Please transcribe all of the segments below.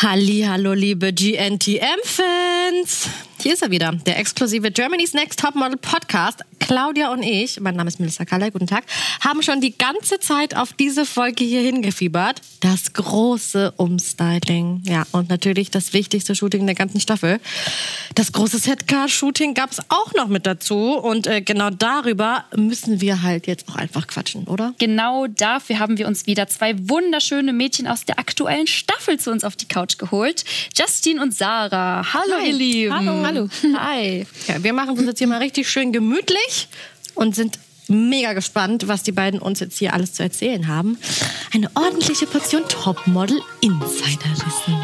Halli, hallo liebe GNTM-Fans. Hier ist er wieder, der exklusive Germany's Next Topmodel Podcast. Claudia und ich, mein Name ist Melissa Kalle, guten Tag, haben schon die ganze Zeit auf diese Folge hier hingefiebert. Das große Umstyling. Ja, und natürlich das wichtigste Shooting der ganzen Staffel. Das große Setcar-Shooting gab es auch noch mit dazu. Und äh, genau darüber müssen wir halt jetzt auch einfach quatschen, oder? Genau dafür haben wir uns wieder zwei wunderschöne Mädchen aus der aktuellen Staffel zu uns auf die Couch geholt. Justin und Sarah. Hallo, Hi. ihr Lieben. Hallo. Hallo. Hi. Ja, wir machen uns jetzt hier mal richtig schön gemütlich und sind mega gespannt, was die beiden uns jetzt hier alles zu erzählen haben. Eine ordentliche Portion Topmodel Insiderwissen.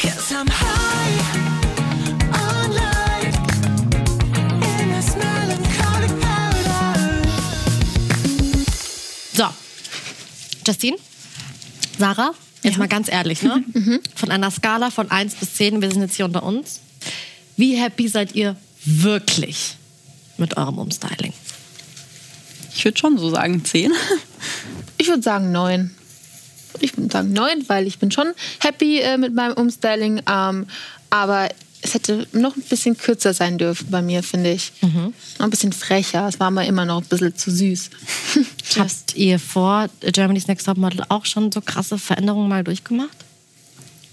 Cause I'm high. So, Justine, Sarah, jetzt mal ganz ehrlich, ne? Von einer Skala von 1 bis 10, wir sind jetzt hier unter uns. Wie happy seid ihr wirklich mit eurem Umstyling? Ich würde schon so sagen 10. Ich würde sagen neun. Ich würde sagen neun, weil ich bin schon happy äh, mit meinem Umstyling. Ähm, aber es hätte noch ein bisschen kürzer sein dürfen bei mir, finde ich. Noch ein bisschen frecher. Es war mir immer noch ein bisschen zu süß. Habt ihr vor Germany's Next Topmodel auch schon so krasse Veränderungen mal durchgemacht?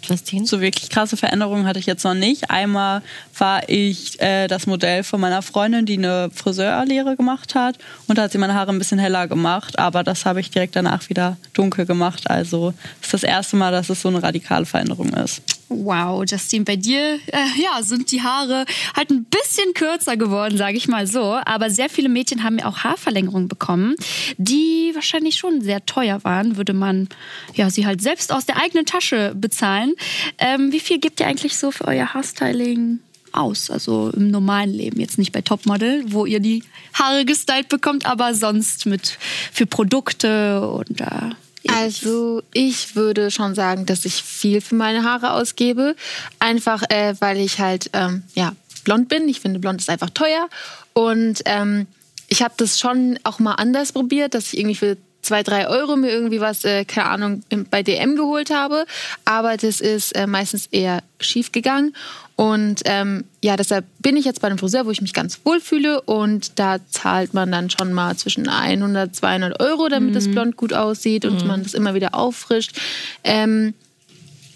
Justine? So wirklich krasse Veränderungen hatte ich jetzt noch nicht. Einmal war ich äh, das Modell von meiner Freundin, die eine Friseurlehre gemacht hat. Und da hat sie meine Haare ein bisschen heller gemacht. Aber das habe ich direkt danach wieder dunkel gemacht. Also ist das erste Mal, dass es so eine radikale Veränderung ist. Wow, Justine, bei dir äh, ja, sind die Haare halt ein bisschen kürzer geworden, sage ich mal so. Aber sehr viele Mädchen haben ja auch Haarverlängerungen bekommen, die wahrscheinlich schon sehr teuer waren, würde man ja, sie halt selbst aus der eigenen Tasche bezahlen. Ähm, wie viel gebt ihr eigentlich so für euer Haarstyling aus? Also im normalen Leben, jetzt nicht bei Topmodel, wo ihr die Haare gestylt bekommt, aber sonst mit für Produkte und äh, Also ich würde schon sagen, dass ich viel für meine Haare ausgebe. Einfach, äh, weil ich halt ähm, ja, blond bin. Ich finde, blond ist einfach teuer. Und ähm, ich habe das schon auch mal anders probiert, dass ich irgendwie für zwei, drei Euro mir irgendwie was, äh, keine Ahnung, bei DM geholt habe. Aber das ist äh, meistens eher schief gegangen. Und ähm, ja, deshalb bin ich jetzt bei einem Friseur, wo ich mich ganz wohl fühle. Und da zahlt man dann schon mal zwischen 100, 200 Euro, damit das Blond gut aussieht und man das immer wieder auffrischt. Ähm,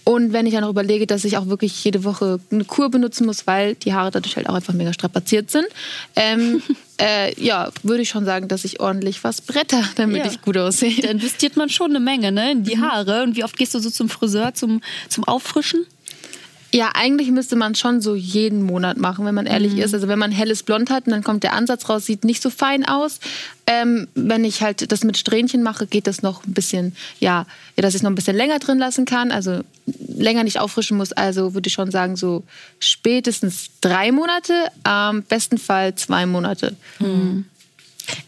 und wenn ich dann noch überlege, dass ich auch wirklich jede Woche eine Kur benutzen muss, weil die Haare dadurch halt auch einfach mega strapaziert sind, ähm, äh, ja, würde ich schon sagen, dass ich ordentlich was bretter, damit Ja. ich gut aussehe. Da investiert man schon eine Menge ne, in die Haare. Und wie oft gehst du so zum Friseur zum, zum Auffrischen? Ja, eigentlich müsste man schon so jeden Monat machen, wenn man ehrlich ist. Also wenn man helles Blond hat und dann kommt der Ansatz raus, sieht nicht so fein aus. Ähm, wenn ich halt das mit Strähnchen mache, geht das noch ein bisschen, ja, dass ich es noch ein bisschen länger drin lassen kann, also länger nicht auffrischen muss. Also würde ich schon sagen, so spätestens drei Monate, am besten Fall zwei Monate.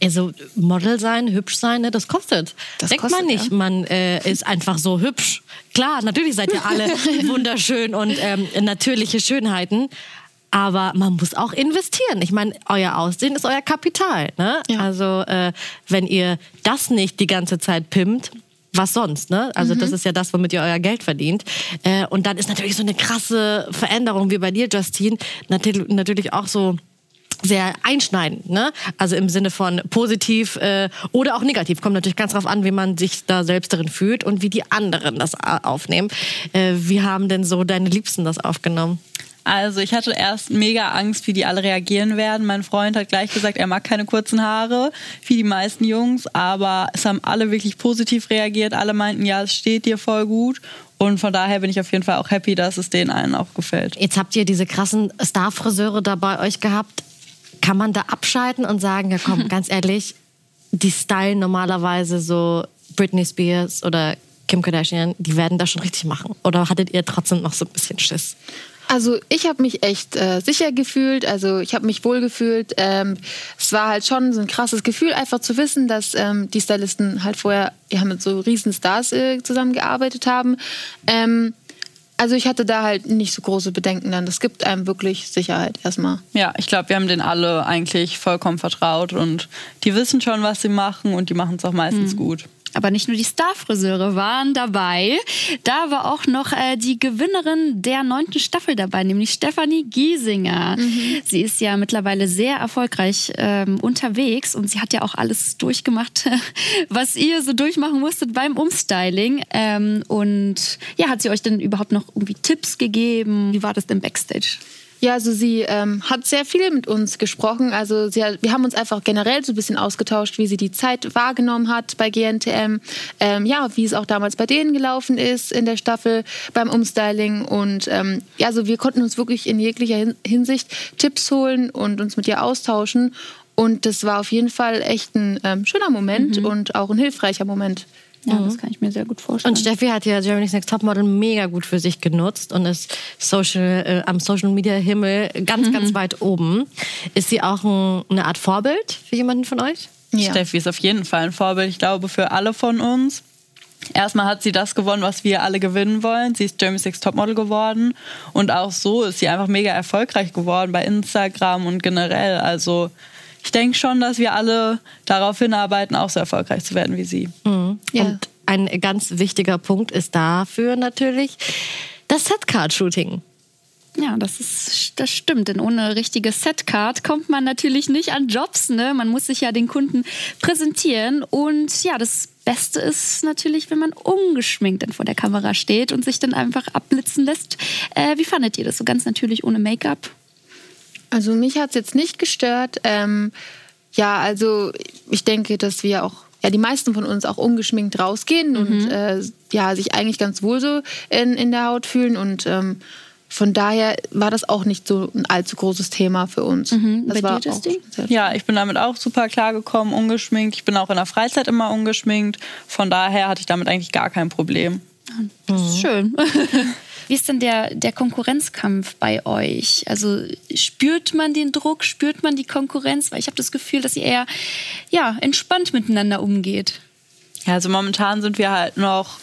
Also Model sein, hübsch sein, ne, das kostet. Das Denkt kostet, man nicht, ja. man äh, ist einfach so hübsch. Klar, natürlich seid ihr alle wunderschön und ähm, natürliche Schönheiten. Aber man muss auch investieren. Ich meine, euer Aussehen ist euer Kapital. Ne? Ja. Also äh, wenn ihr das nicht die ganze Zeit pimmt, was sonst, ne? Also das ist ja das, womit ihr euer Geld verdient. Äh, und dann ist natürlich so eine krasse Veränderung wie bei dir, Justine, natürlich, natürlich auch so sehr einschneidend, ne? Also im Sinne von positiv äh, oder auch negativ. Kommt natürlich ganz drauf an, wie man sich da selbst darin fühlt und wie die anderen das a- aufnehmen. Äh, wie haben denn so deine Liebsten das aufgenommen? Also ich hatte erst mega Angst, wie die alle reagieren werden. Mein Freund hat gleich gesagt, er mag keine kurzen Haare, wie die meisten Jungs. Aber es haben alle wirklich positiv reagiert. Alle meinten, ja, es steht dir voll gut. Und von daher bin ich auf jeden Fall auch happy, dass es denen allen auch gefällt. Jetzt habt ihr diese krassen Starfriseure da bei euch gehabt. Kann man da abschalten und sagen, ja komm, ganz ehrlich, die stylen normalerweise so Britney Spears oder Kim Kardashian, die werden das schon richtig machen. Oder hattet ihr trotzdem noch so ein bisschen Schiss? Also ich habe mich echt äh, sicher gefühlt, also ich habe mich wohl gefühlt. Ähm, es war halt schon so ein krasses Gefühl, einfach zu wissen, dass ähm, die Stylisten halt vorher ja, mit so riesen Stars äh, zusammengearbeitet haben. Ähm, also ich hatte da halt nicht so große Bedenken dann. Das gibt einem wirklich Sicherheit erstmal. Ja, ich glaube, wir haben denen alle eigentlich vollkommen vertraut und die wissen schon, was sie machen und die machen es auch meistens gut. Aber nicht nur die Starfriseure waren dabei, da war auch noch äh, die Gewinnerin der neunten Staffel dabei, nämlich Stefanie Giesinger. Sie ist ja mittlerweile sehr erfolgreich ähm, unterwegs und sie hat ja auch alles durchgemacht, was ihr so durchmachen musstet beim Umstyling. Ähm, und ja, hat sie euch denn überhaupt noch irgendwie Tipps gegeben? Wie war das denn backstage? Ja, also sie ähm, hat sehr viel mit uns gesprochen. Also hat, wir haben uns einfach generell so ein bisschen ausgetauscht, wie sie die Zeit wahrgenommen hat bei GNTM. Ähm, ja, wie es auch damals bei denen gelaufen ist in der Staffel beim Umstyling. Und ähm, ja, also wir konnten uns wirklich in jeglicher Hin- Hinsicht Tipps holen und uns mit ihr austauschen. Und das war auf jeden Fall echt ein ähm, schöner Moment und auch ein hilfreicher Moment. Ja, das kann ich mir sehr gut vorstellen. Und Steffi hat ja Germany's Next Topmodel mega gut für sich genutzt und ist Social, äh, am Social Media Himmel ganz, ganz weit oben. Ist sie auch ein, eine Art Vorbild für jemanden von euch? Ja. Steffi ist auf jeden Fall ein Vorbild, ich glaube, für alle von uns. Erstmal hat sie das gewonnen, was wir alle gewinnen wollen. Sie ist Germany's Next Topmodel geworden. Und auch so ist sie einfach mega erfolgreich geworden bei Instagram und generell. Also ich denke schon, dass wir alle darauf hinarbeiten, auch so erfolgreich zu werden wie sie. Ja. Und ein ganz wichtiger Punkt ist dafür natürlich das Setcard-Shooting. Ja, das ist das stimmt, denn ohne richtige Setcard kommt man natürlich nicht an Jobs, ne? Man muss sich ja den Kunden präsentieren und ja, das Beste ist natürlich, wenn man ungeschminkt dann vor der Kamera steht und sich dann einfach abblitzen lässt. Äh, wie fandet ihr das so ganz natürlich ohne Make-up? Also mich hat es jetzt nicht gestört. Ähm, ja, also ich denke, dass wir auch, ja, die meisten von uns auch ungeschminkt rausgehen und äh, ja, sich eigentlich ganz wohl so in, in der Haut fühlen. Und ähm, von daher war das auch nicht so ein allzu großes Thema für uns. Das Bei dir, war auch Justin? sehr Ja, ich bin damit auch super klargekommen, ungeschminkt. Ich bin auch in der Freizeit immer ungeschminkt. Von daher hatte ich damit eigentlich gar kein Problem. Das ist schön. Wie ist denn der, der Konkurrenzkampf bei euch? Also spürt man den Druck, spürt man die Konkurrenz? Weil ich habe das Gefühl, dass ihr eher ja, entspannt miteinander umgeht. Ja, also momentan sind wir halt noch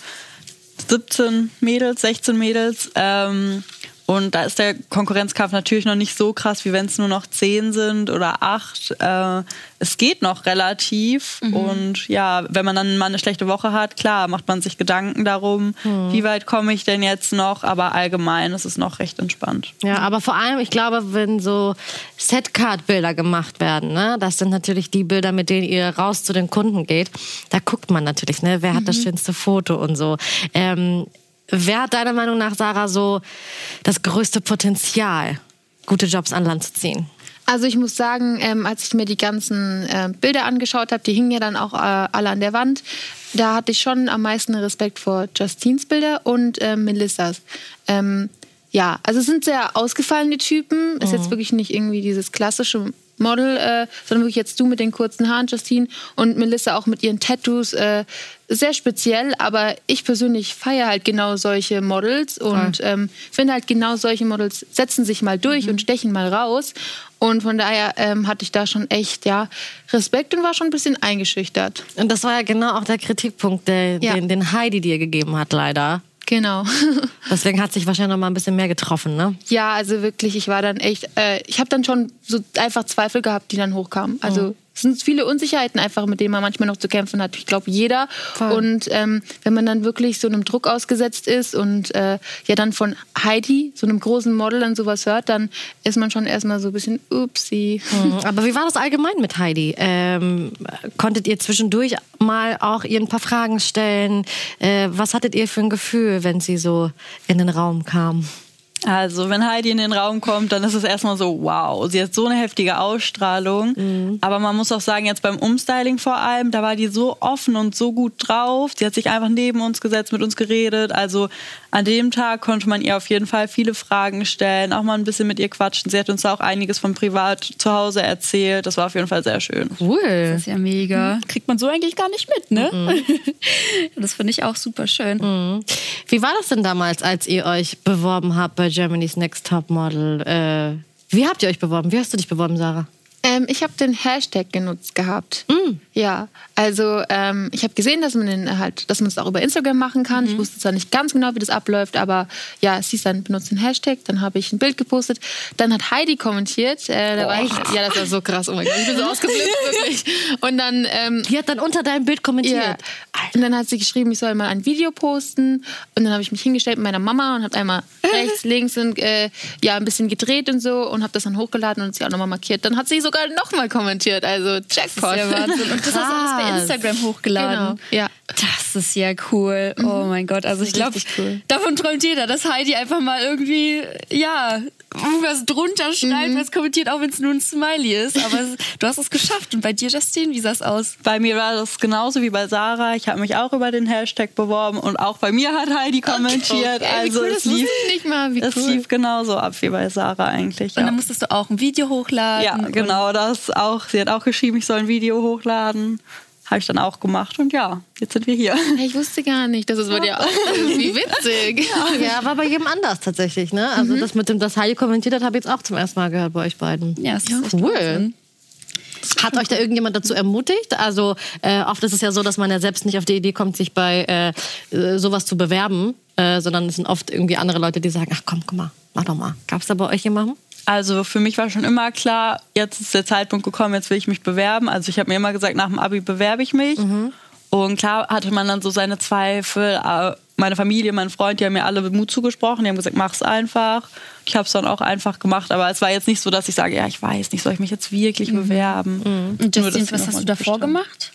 17 Mädels, 16 Mädels. Ähm, und da ist der Konkurrenzkampf natürlich noch nicht so krass, wie wenn es nur noch 10 sind oder 8. Äh, es geht noch relativ. Und ja, wenn man dann mal eine schlechte Woche hat, klar, macht man sich Gedanken darum, wie weit komme ich denn jetzt noch. Aber allgemein ist es noch recht entspannt. Ja, aber vor allem, ich glaube, wenn so Setcard-Bilder gemacht werden, ne, das sind natürlich die Bilder, mit denen ihr raus zu den Kunden geht. Da guckt man natürlich, ne, wer hat das schönste Foto und so. Ähm, wer hat deiner Meinung nach, Sarah, so das größte Potenzial, gute Jobs an Land zu ziehen? Also ich muss sagen, ähm, als ich mir die ganzen äh, Bilder angeschaut habe, die hingen ja dann auch äh, alle an der Wand, da hatte ich schon am meisten Respekt vor Justines Bilder und äh, Melissas. Ähm, ja, also es sind sehr ausgefallene Typen. Ist jetzt wirklich nicht irgendwie dieses klassische Model, äh, sondern wirklich jetzt du mit den kurzen Haaren, Justine, und Melissa auch mit ihren Tattoos. Äh, sehr speziell, aber ich persönlich feiere halt genau solche Models und ähm, finde halt genau solche Models setzen sich mal durch und stechen mal raus. Und von daher ähm, hatte ich da schon echt ja Respekt und war schon ein bisschen eingeschüchtert. Und das war ja genau auch der Kritikpunkt, der, Ja. den, den Heidi dir gegeben hat, leider. Genau. Deswegen hat sich wahrscheinlich noch mal ein bisschen mehr getroffen, ne? ja, also wirklich, ich war dann echt, äh, ich habe dann schon so einfach Zweifel gehabt, die dann hochkamen. Also es sind viele Unsicherheiten einfach, mit denen man manchmal noch zu kämpfen hat. Ich glaube, jeder. Voll. Und ähm, wenn man dann wirklich so einem Druck ausgesetzt ist und äh, ja dann von Heidi, so einem großen Model, dann sowas hört, dann ist man schon erstmal so ein bisschen upsi. Mhm. Aber wie war das allgemein mit Heidi? Ähm, konntet ihr zwischendurch mal auch ihr ein paar Fragen stellen? Äh, was hattet ihr für ein Gefühl, wenn sie so in den Raum kam? Also, wenn Heidi in den Raum kommt, dann ist es erstmal so, wow, sie hat so eine heftige Ausstrahlung. Aber man muss auch sagen, jetzt beim Umstyling vor allem, da war die so offen und so gut drauf. Sie hat sich einfach neben uns gesetzt, mit uns geredet. Also an dem Tag konnte man ihr auf jeden Fall viele Fragen stellen, auch mal ein bisschen mit ihr quatschen. Sie hat uns da auch einiges von privat zu Hause erzählt. Das war auf jeden Fall sehr schön. Cool. Das ist ja mega. Kriegt man so eigentlich gar nicht mit, ne? das finde ich auch super schön. Wie war das denn damals, als ihr euch beworben habt bei Germany's Next Top Model? Äh, wie habt ihr euch beworben? Wie hast du dich beworben, Sarah? Ähm, ich habe den Hashtag genutzt gehabt. Ja, also ähm, ich habe gesehen, dass man den halt, dass man es auch über Instagram machen kann. Ich wusste zwar nicht ganz genau, wie das abläuft, aber ja, es hieß dann benutzt den Hashtag. Dann habe ich ein Bild gepostet. Dann hat Heidi kommentiert. Äh, da war ich, ja, das war so krass. Oh mein Gott, ich bin so ausgeblitzt wirklich. Und dann ähm, Die hat dann unter deinem Bild kommentiert. ja. Und dann hat sie geschrieben, ich soll mal ein Video posten. Und dann habe ich mich hingestellt mit meiner Mama und habe einmal rechts, links und äh, ja, ein bisschen gedreht und so und habe das dann hochgeladen und sie auch nochmal markiert. Dann hat sie sogar nochmal kommentiert. Also Jackpot. Ja, Wahnsinn. Und das hast du alles bei. Instagram hochgeladen. Genau, ja. Das ist ja cool. Oh mein Gott. Also ich glaube, cool. davon träumt jeder, dass Heidi einfach mal irgendwie, ja, was drunter schreibt, was kommentiert, auch wenn es nur ein Smiley ist. Aber es, du hast es geschafft. Und bei dir, Justin, wie sah es aus? Bei mir war das genauso wie bei Sarah. Ich habe mich auch über den Hashtag beworben und auch bei mir hat Heidi kommentiert. Okay, wie also cool, es lief, ich nicht mal. Wie es cool. lief genauso ab wie bei Sarah eigentlich. Und Ja, dann musstest du auch ein Video hochladen. ja genau das auch. Sie hat auch geschrieben, ich soll ein Video hochladen. Habe ich dann auch gemacht und ja, jetzt sind wir hier. Hey, Ich wusste gar nicht, dass es bei dir auch ist. Wie witzig. Ja, war bei jedem anders tatsächlich, ne? Also das mit dem, dass Heidi kommentiert hat, habe ich jetzt auch zum ersten Mal gehört bei euch beiden. Ja, das ist echt Cool. Wahnsinn. Hat euch da irgendjemand dazu ermutigt? Also äh, oft ist es ja so, dass man ja selbst nicht auf die Idee kommt, sich bei äh, äh, sowas zu bewerben, äh, sondern es sind oft irgendwie andere Leute, die sagen, ach komm, guck mal, mach doch mal. Gab es da bei euch jemanden? Also für mich war schon immer klar, jetzt ist der Zeitpunkt gekommen, jetzt will ich mich bewerben. Also ich habe mir immer gesagt, nach dem Abi bewerbe ich mich. Und klar hatte man dann so seine Zweifel. Äh, Meine Familie, mein Freund, die haben mir alle Mut zugesprochen. Die haben gesagt, mach's einfach. Ich habe es dann auch einfach gemacht. Aber es war jetzt nicht so, dass ich sage, ja, ich weiß nicht, soll ich mich jetzt wirklich bewerben? Und Nur, Justin, dass was hast du davor bestimmt. gemacht?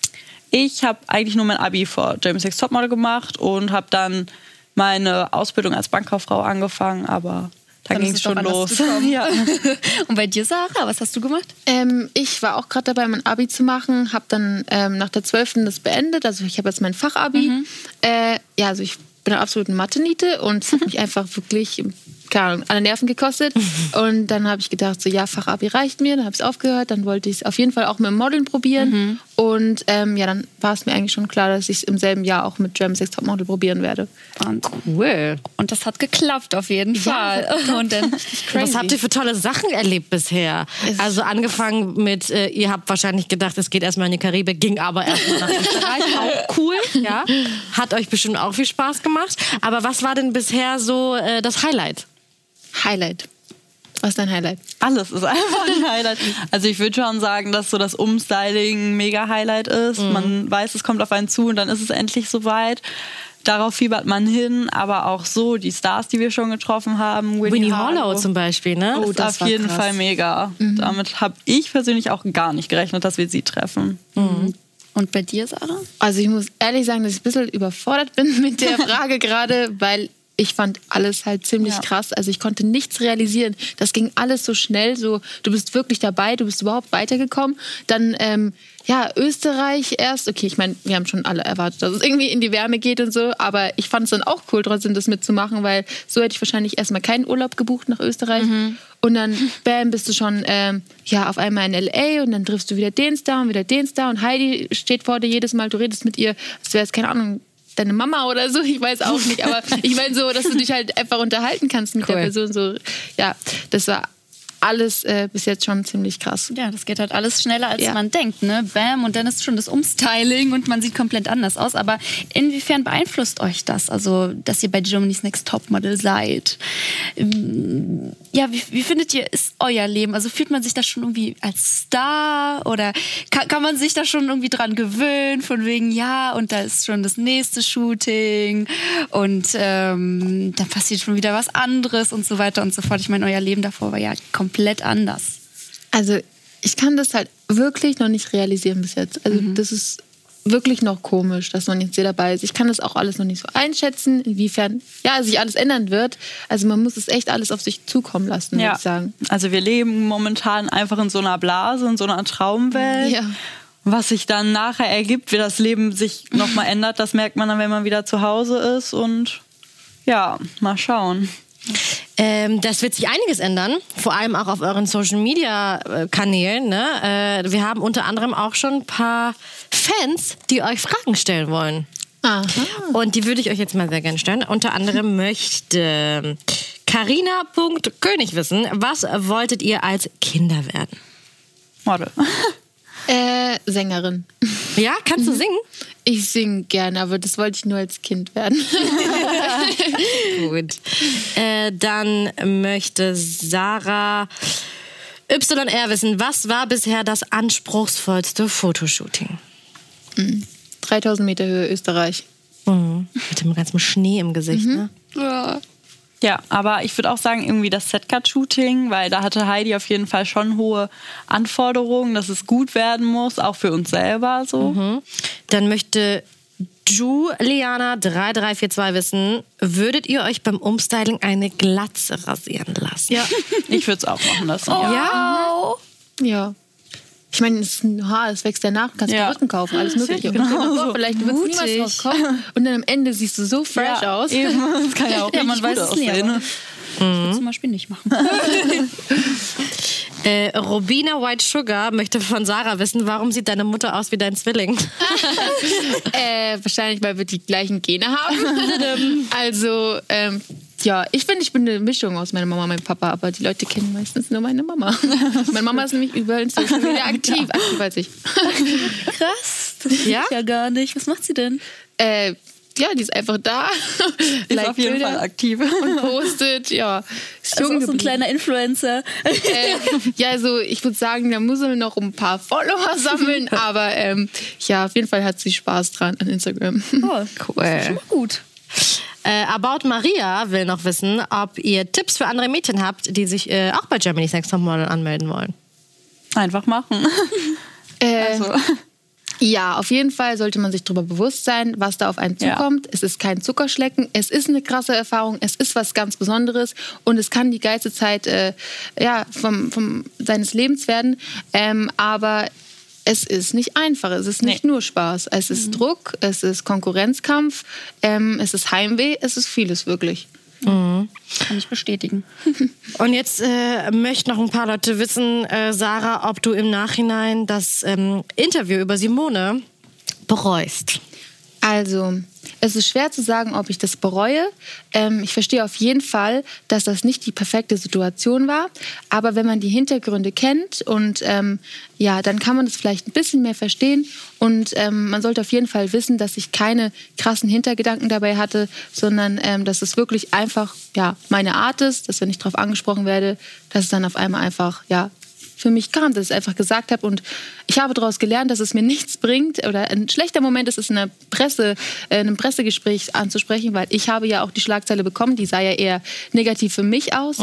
Ich habe eigentlich nur mein Abi vor James Sex Topmodel gemacht und habe dann meine Ausbildung als Bankkauffrau angefangen. Aber da ging es schon los. ja. Und bei dir, Sarah, was hast du gemacht? Ähm, ich war auch gerade dabei, mein Abi zu machen, habe dann ähm, nach der 12. das beendet. Also ich habe jetzt mein Fachabi. Äh, ja, also ich bin eine absolute Mathe-Niete und es hat mich einfach wirklich, keine alle Nerven gekostet. Und dann habe ich gedacht, so ja, Fachabi reicht mir. Dann habe ich es aufgehört. Dann wollte ich es auf jeden Fall auch mit dem Modeln probieren. Und ähm, ja, dann war es mir eigentlich schon klar, dass ich es im selben Jahr auch mit German Sex Topmodel probieren werde. Wahnsinn. Cool. Und das hat geklappt auf jeden Fall. Und dann Was habt ihr für tolle Sachen erlebt bisher? Also angefangen mit, äh, ihr habt wahrscheinlich gedacht, es geht erstmal in die Karibik, ging aber erstmal nach Österreich. Auch cool, ja. Hat euch bestimmt auch viel Spaß gemacht. Aber was war denn bisher so äh, das Highlight? Highlight. Was ist dein Highlight? Alles ist einfach ein Highlight. Also ich würde schon sagen, dass so das Umstyling ein mega Highlight ist. Man weiß, es kommt auf einen zu und dann ist es endlich soweit. Darauf fiebert man hin, aber auch so die Stars, die wir schon getroffen haben. Winnie Harlow Hollow zum Beispiel, ne? ist Oh, das auf war jeden krass. Fall mega. Damit habe ich persönlich auch gar nicht gerechnet, dass wir sie treffen. Und bei dir, Sarah? Also ich muss ehrlich sagen, dass ich ein bisschen überfordert bin mit der Frage gerade, weil ich fand alles halt ziemlich Ja. krass. Also ich konnte nichts realisieren. Das ging alles so schnell. So, du bist wirklich dabei, du bist überhaupt weitergekommen. Dann ähm, ja Österreich erst. Okay, ich meine, wir haben schon alle erwartet, dass es irgendwie in die Wärme geht und so. Aber ich fand es dann auch cool, trotzdem das mitzumachen, weil so hätte ich wahrscheinlich erstmal keinen Urlaub gebucht nach Österreich. Und dann, bam, bist du schon ähm, ja, auf einmal in L.A. und dann triffst du wieder den Star und wieder den Star und Heidi steht vor dir jedes Mal, du redest mit ihr, als wäre es, keine Ahnung, deine Mama oder so, ich weiß auch nicht, aber ich meine so, dass du dich halt einfach unterhalten kannst mit Cool. der Person, so, ja, das war alles äh, bis jetzt schon ziemlich krass. Ja, das geht halt alles schneller, als Ja. man denkt, ne? Bam, und dann ist schon das Umstyling und man sieht komplett anders aus. Aber inwiefern beeinflusst euch das? Also, dass ihr bei Germany's Next Topmodel seid? Ähm, Ja, wie, wie findet ihr, ist euer Leben? Also fühlt man sich da schon irgendwie als Star oder kann, kann man sich da schon irgendwie dran gewöhnen, von wegen, ja, und da ist schon das nächste Shooting und ähm, dann passiert schon wieder was anderes und so weiter und so fort. Ich meine, euer Leben davor war ja komplett anders. Also ich kann das halt wirklich noch nicht realisieren bis jetzt. Also das ist wirklich noch komisch, dass man jetzt hier dabei ist. Ich kann das auch alles noch nicht so einschätzen, inwiefern ja sich alles ändern wird. Also man muss es echt alles auf sich zukommen lassen, würde ich sagen. Also wir leben momentan einfach in so einer Blase, in so einer Traumwelt. Ja. Was sich dann nachher ergibt, wie das Leben sich nochmal ändert, das merkt man dann, wenn man wieder zu Hause ist. Und ja, mal schauen. Ähm, das wird sich einiges ändern, vor allem auch auf euren Social Media äh, Kanälen. Ne? Äh, wir haben unter anderem auch schon ein paar Fans, die euch Fragen stellen wollen. Aha. Und die würde ich euch jetzt mal sehr gerne stellen. Unter anderem möchte Carina.König wissen, was wolltet ihr als Kinder werden? Model. Äh, Sängerin. Ja, kannst du singen? Ich singe gerne, aber das wollte ich nur als Kind werden. Gut. Äh, dann möchte Sarah YR wissen, was war bisher das anspruchsvollste Fotoshooting? 3000 Meter Höhe Österreich. Mhm. Mit dem ganzen Schnee im Gesicht, ne? Ja. Ja, aber ich würde auch sagen, irgendwie das Setcut-Shooting, weil da hatte Heidi auf jeden Fall schon hohe Anforderungen, dass es gut werden muss, auch für uns selber so. Dann möchte Juliana 3342 wissen, würdet ihr euch beim Umstyling eine Glatze rasieren lassen? Ja, ich würde es auch machen lassen. Oh. Ja. Ja? Ja. Ich meine, es ist ein Haar, es wächst ja nach, kannst Ja. Perücken kaufen, alles mögliche. Und Genau vor, so. vielleicht wird es niemals drauf kommen. Und dann am Ende siehst du so fresh Ja, aus. Eben. Das kann ja auch Ja, man weiß es aber- ne? Ich würde zum Beispiel nicht machen. Äh, Robina White Sugar möchte von Sarah wissen, warum sieht deine Mutter aus wie dein Zwilling? Äh, wahrscheinlich, weil wir die gleichen Gene haben. also, ähm, ja, ich finde, ich bin eine Mischung aus meiner Mama und meinem Papa, aber die Leute kennen meistens nur meine Mama. meine Mama ist nämlich überall in Social Media aktiv, aktiver als ich. Krass. Das Ja? ja? ja gar nicht. Was macht sie denn? Äh, ja, die ist einfach da. Ist Liked auf jeden Bilder Fall aktiv. Und postet, ja. Ist Also jung auch so ein kleiner Influencer. äh, ja, also ich würde sagen, da muss er noch ein paar Follower sammeln, aber ähm, ja, auf jeden Fall hat sie Spaß dran an Instagram. Oh, Cool. schon mal gut. Äh, About Maria will noch wissen, ob ihr Tipps für andere Mädchen habt, die sich äh, auch bei Germany's Next Top Model anmelden wollen. Einfach machen. Äh, Also, Ja, auf jeden Fall sollte man sich darüber bewusst sein, was da auf einen Ja. zukommt. Es ist kein Zuckerschlecken, es ist eine krasse Erfahrung, es ist was ganz Besonderes und es kann die geilste Zeit äh, ja, vom, vom, seines Lebens werden. Ähm, aber es ist nicht einfach, es ist nicht Nee. nur Spaß. Es ist Druck, es ist Konkurrenzkampf, ähm, es ist Heimweh, es ist vieles wirklich. Kann ich bestätigen. Und jetzt äh, möchten noch ein paar Leute wissen, äh, Sarah, ob du im Nachhinein das ähm, Interview über Simone bereust. Also, es ist schwer zu sagen, ob ich das bereue. Ähm, ich verstehe auf jeden Fall, dass das nicht die perfekte Situation war. Aber wenn man die Hintergründe kennt und ähm, ja, dann kann man es vielleicht ein bisschen mehr verstehen. Und ähm, man sollte auf jeden Fall wissen, dass ich keine krassen Hintergedanken dabei hatte, sondern ähm, dass es wirklich einfach ja meine Art ist, dass wenn ich darauf angesprochen werde, dass es dann auf einmal einfach ja für mich kam, dass ich es einfach gesagt habe. Und ich habe daraus gelernt, dass es mir nichts bringt oder ein schlechter Moment ist es in Presse, äh, in einem Pressegespräch anzusprechen, weil ich habe ja auch die Schlagzeile bekommen, die sah ja eher negativ für mich aus.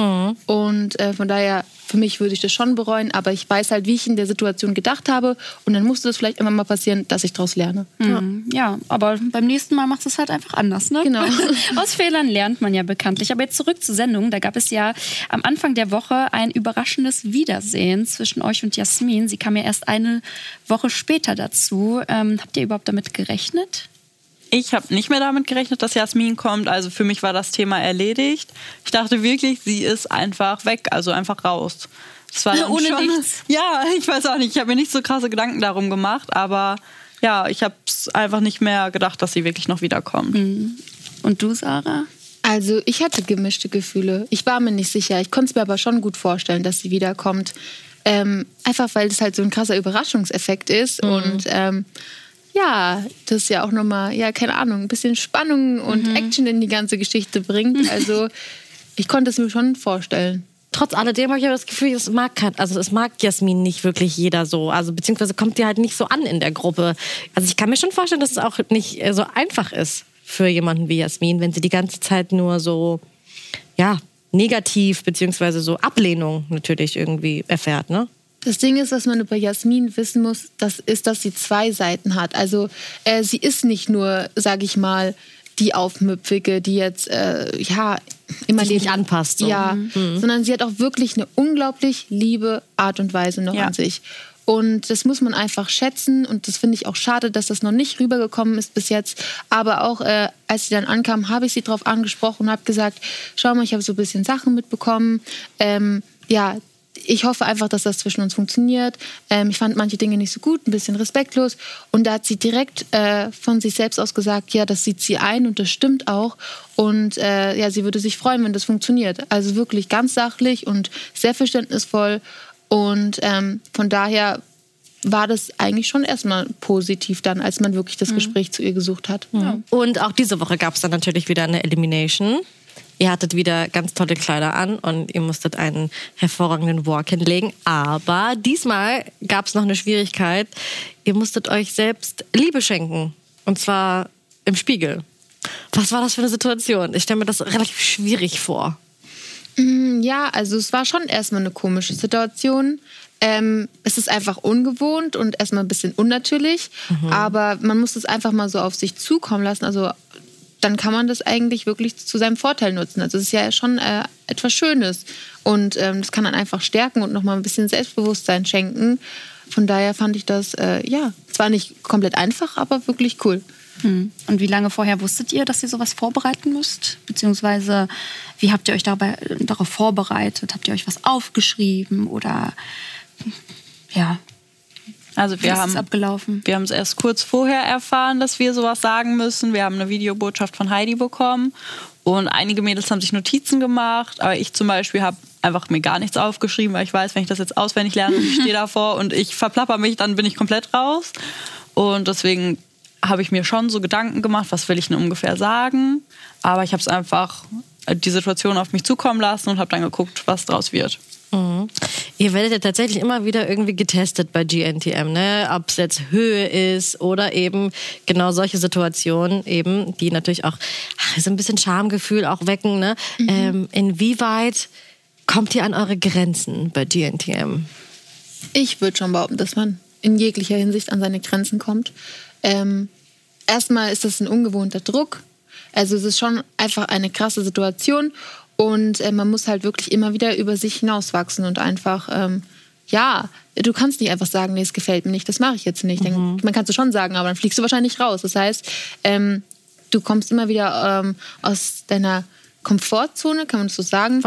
Und äh, von daher, für mich würde ich das schon bereuen, aber ich weiß halt, wie ich in der Situation gedacht habe. Und dann musste es vielleicht immer mal passieren, dass ich daraus lerne. Mhm. Ja, aber beim nächsten Mal macht es halt einfach anders, ne? Genau. Aus Fehlern lernt man ja bekanntlich. Aber jetzt zurück zur Sendung. Da gab es ja am Anfang der Woche ein überraschendes Wiedersehen zwischen euch und Jasmin. Sie kam ja erst eine Woche später dazu. Ähm, habt ihr überhaupt damit gerechnet? Ich habe nicht mehr damit gerechnet, dass Jasmin kommt. Also für mich war das Thema erledigt. Ich dachte wirklich, sie ist einfach weg, also einfach raus. Das war dann Ohne schon, nichts. Ja, ich weiß auch nicht. Ich habe mir nicht so krasse Gedanken darum gemacht, aber ja, ich habe es einfach nicht mehr gedacht, dass sie wirklich noch wiederkommt. Und du, Sarah? Also ich hatte gemischte Gefühle. Ich war mir nicht sicher. Ich konnte es mir aber schon gut vorstellen, dass sie wiederkommt. Ähm, einfach weil das halt so ein krasser Überraschungseffekt ist. Und ähm, ja, das ja auch nochmal, ja, keine Ahnung, ein bisschen Spannung und Action in die ganze Geschichte bringt. Also ich konnte es mir schon vorstellen. Trotz alledem habe ich aber das Gefühl, es mag, also es mag Jasmin nicht wirklich jeder so. Also beziehungsweise kommt die halt nicht so an in der Gruppe. Also ich kann mir schon vorstellen, dass es auch nicht äh, so einfach ist für jemanden wie Jasmin, wenn sie die ganze Zeit nur so, ja, negativ beziehungsweise so Ablehnung natürlich irgendwie erfährt, ne? Das Ding ist, was man über Jasmin wissen muss, das ist, dass sie zwei Seiten hat. Also äh, sie ist nicht nur, sage ich mal, die Aufmüpfige, die jetzt äh, ja immer Sich nicht anpasst, so. Ja, sondern sie hat auch wirklich eine unglaublich liebe Art und Weise noch Ja. an sich. Und das muss man einfach schätzen. Und das finde ich auch schade, dass das noch nicht rübergekommen ist bis jetzt. Aber auch äh, als sie dann ankam, habe ich sie darauf angesprochen und habe gesagt, schau mal, ich habe so ein bisschen Sachen mitbekommen. Ähm, ja, ich hoffe einfach, dass das zwischen uns funktioniert. Ähm, ich fand manche Dinge nicht so gut, ein bisschen respektlos. Und da hat sie direkt äh, von sich selbst aus gesagt, ja, das sieht sie ein und das stimmt auch. Und äh, ja, sie würde sich freuen, wenn das funktioniert. Also wirklich ganz sachlich und sehr verständnisvoll. Und ähm, von daher war das eigentlich schon erstmal positiv dann, als man wirklich das Gespräch zu ihr gesucht hat. Und auch diese Woche gab es dann natürlich wieder eine Elimination. Ihr hattet wieder ganz tolle Kleider an und ihr musstet einen hervorragenden Walk hinlegen. Aber diesmal gab es noch eine Schwierigkeit. Ihr musstet euch selbst Liebe schenken. Und zwar im Spiegel. Was war das für eine Situation? Ich stelle mir das relativ schwierig vor. Ja, also es war schon erstmal eine komische Situation. Ähm, es ist einfach ungewohnt und erstmal ein bisschen unnatürlich, aber man muss es einfach mal so auf sich zukommen lassen. Also dann kann man das eigentlich wirklich zu seinem Vorteil nutzen. Also es ist ja schon äh, etwas Schönes und ähm, das kann dann einfach stärken und nochmal ein bisschen Selbstbewusstsein schenken. Von daher fand ich das, äh, ja, zwar nicht komplett einfach, aber wirklich cool. Hm. Und wie lange vorher wusstet ihr, dass ihr sowas vorbereiten müsst? Beziehungsweise, wie habt ihr euch dabei, darauf vorbereitet? Habt ihr euch was aufgeschrieben oder ja, Also wir haben abgelaufen? Wir haben es erst kurz vorher erfahren, dass wir sowas sagen müssen. Wir haben eine Videobotschaft von Heidi bekommen und einige Mädels haben sich Notizen gemacht, aber ich zum Beispiel habe einfach mir gar nichts aufgeschrieben, weil ich weiß, wenn ich das jetzt auswendig lerne ich stehe davor und ich verplapper mich, dann bin ich komplett raus. Und deswegen habe ich mir schon so Gedanken gemacht, was will ich denn ungefähr sagen. Aber ich habe es einfach die Situation auf mich zukommen lassen und habe dann geguckt, was draus wird. Mhm. Ihr werdet ja tatsächlich immer wieder irgendwie getestet bei GNTM, ne? Ob es jetzt Höhe ist oder eben genau solche Situationen, eben, die natürlich auch ach, so ein bisschen Schamgefühl auch wecken. Ne? Ähm, inwieweit kommt ihr an eure Grenzen bei GNTM? Ich würde schon behaupten, dass man in jeglicher Hinsicht an seine Grenzen kommt. Ähm, erstmal ist das ein ungewohnter Druck. Also es ist schon einfach eine krasse Situation und äh, man muss halt wirklich immer wieder über sich hinauswachsen und einfach, ähm, ja, du kannst nicht einfach sagen, nee, es gefällt mir nicht, das mache ich jetzt nicht. Dann, man kannst du schon sagen, aber dann fliegst du wahrscheinlich raus. Das heißt, ähm, du kommst immer wieder ähm, aus deiner Komfortzone, kann man das so sagen.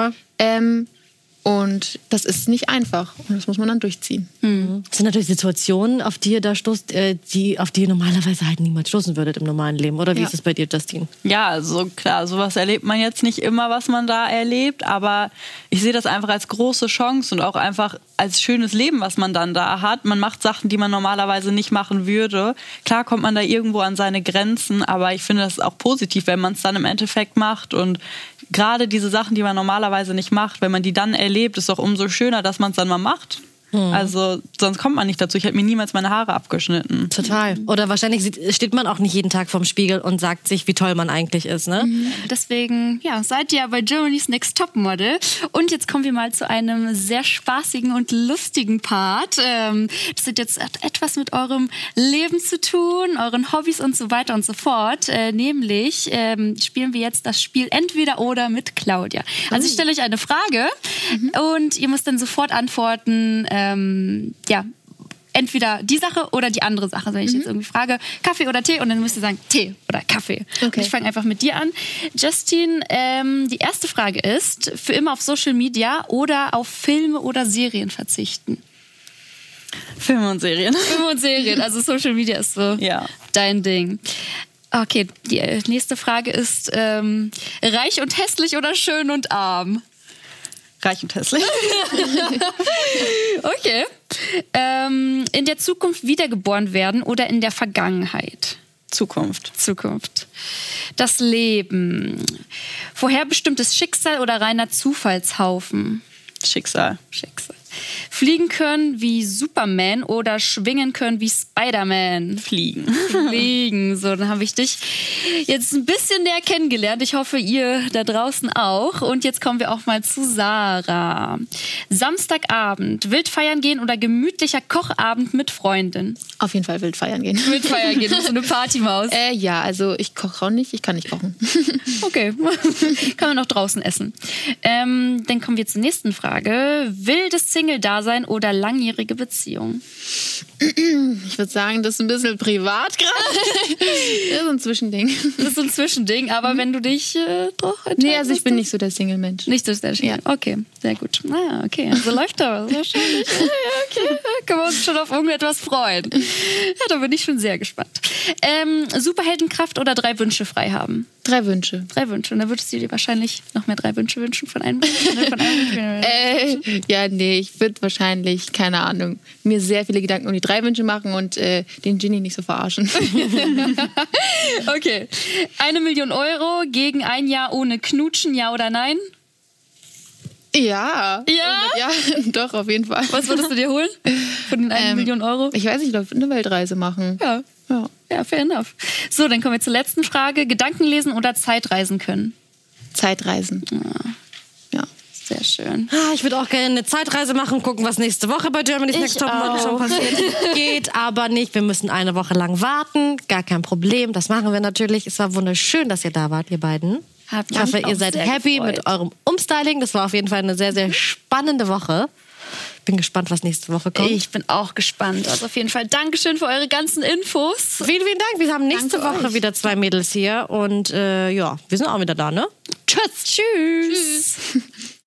Und das ist nicht einfach und das muss man dann durchziehen. Das sind natürlich Situationen, auf die ihr da stoßt, äh, die, auf die ihr normalerweise halt niemals stoßen würdet im normalen Leben. Oder wie Ja. ist es bei dir, Justine? Ja, also klar, sowas erlebt man jetzt nicht immer, was man da erlebt, aber ich sehe das einfach als große Chance und auch einfach als schönes Leben, was man dann da hat. Man macht Sachen, die man normalerweise nicht machen würde. Klar kommt man da irgendwo an seine Grenzen, aber ich finde das auch positiv, wenn man es dann im Endeffekt macht und gerade diese Sachen, die man normalerweise nicht macht, wenn man die dann erlebt, ist doch umso schöner, dass man es dann mal macht. Also sonst kommt man nicht dazu. Ich hätte mir niemals meine Haare abgeschnitten. Total. Oder wahrscheinlich steht man auch nicht jeden Tag vorm Spiegel und sagt sich, wie toll man eigentlich ist. Ne? Deswegen ja, seid ihr ja bei Germany's Next Top Model. Und jetzt kommen wir mal zu einem sehr spaßigen und lustigen Part. Ähm, das hat jetzt etwas mit eurem Leben zu tun, euren Hobbys und so weiter und so fort. Äh, nämlich ähm, spielen wir jetzt das Spiel Entweder oder mit Claudia. Also ich stelle euch eine Frage und ihr müsst dann sofort antworten, ähm, ja, entweder die Sache oder die andere Sache. Also Wenn ich jetzt irgendwie frage, Kaffee oder Tee, und dann müsst ihr sagen Tee oder Kaffee. Okay. Und ich fange einfach mit dir an. Justin, ähm, die erste Frage ist, für immer auf Social Media oder auf Filme oder Serien verzichten? Filme und Serien. Filme und Serien, also Social Media ist so Ja. dein Ding. Okay, die äh, nächste Frage ist, ähm, reich und hässlich oder schön und arm? Reich und hässlich. Okay. Ähm, in der Zukunft wiedergeboren werden oder in der Vergangenheit? Zukunft. Zukunft. Das Leben. Vorherbestimmtes Schicksal oder reiner Zufallshaufen? Schicksal. Schicksal. Fliegen können wie Superman oder schwingen können wie Spider-Man? Fliegen. Fliegen. So, dann habe ich dich jetzt ein bisschen näher kennengelernt. Ich hoffe, ihr da draußen auch. Und jetzt kommen wir auch mal zu Sarah. Samstagabend, wild feiern gehen oder gemütlicher Kochabend mit Freundin? Auf jeden Fall wild feiern gehen. Wild feiern gehen, so eine Partymaus. Äh, ja, also ich koche auch nicht, ich kann nicht kochen. Okay, kann man auch draußen essen. Ähm, dann kommen wir zur nächsten Frage. Wildes Single-Dasein oder langjährige Beziehung? Ich würde sagen, das ist ein bisschen privat gerade. das ist ein Zwischending. Das ist so ein Zwischending, aber wenn du dich äh, doch Nee, also ich bin nicht so der Single-Mensch. Nicht so sehr schön. Ja. Okay, sehr gut. Naja, okay. Also läuft da was. Wahrscheinlich. Ja, okay. Da können wir uns schon auf irgendetwas freuen. Ja, da bin ich schon sehr gespannt. Ähm, Superheldenkraft oder drei Wünsche frei haben? Drei Wünsche. Drei Wünsche. Und dann würdest du dir wahrscheinlich noch mehr drei Wünsche wünschen von einem. Ne? Von einem. Äh, ja, nee, ich würde wahrscheinlich, keine Ahnung, mir sehr viele Gedanken um die drei Wünsche machen und äh, den Ginny nicht so verarschen. Okay. Eine Million Euro gegen ein Jahr ohne Knutschen, ja oder nein? ja. Ja? Ja, doch, auf jeden Fall. Was würdest du dir holen? Von den eine Ähm, Million Euro? Ich weiß nicht, ich würde eine Weltreise machen. Ja. Ja. Ja, fair enough. So, dann kommen wir zur letzten Frage. Gedanken lesen oder Zeitreisen können? Zeitreisen. Ja. Sehr schön. Ah, Ich würde auch gerne eine Zeitreise machen, gucken, was nächste Woche bei Germany's Next Top Model schon passiert. Geht aber nicht. Wir müssen eine Woche lang warten. Gar kein Problem. Das machen wir natürlich. Es war wunderschön, dass ihr da wart, ihr beiden. Hat Ich hoffe, ihr seid happy gefreut. mit eurem Umstyling. Das war auf jeden Fall eine sehr, sehr spannende Woche. Bin gespannt, was nächste Woche kommt. Ich bin auch gespannt. Also auf jeden Fall Dankeschön für eure ganzen Infos. Vielen, vielen Dank. Wir haben nächste Danke Woche euch. wieder zwei Mädels hier. Und äh, ja, wir sind auch wieder da, ne? Tschüss. Tschüss.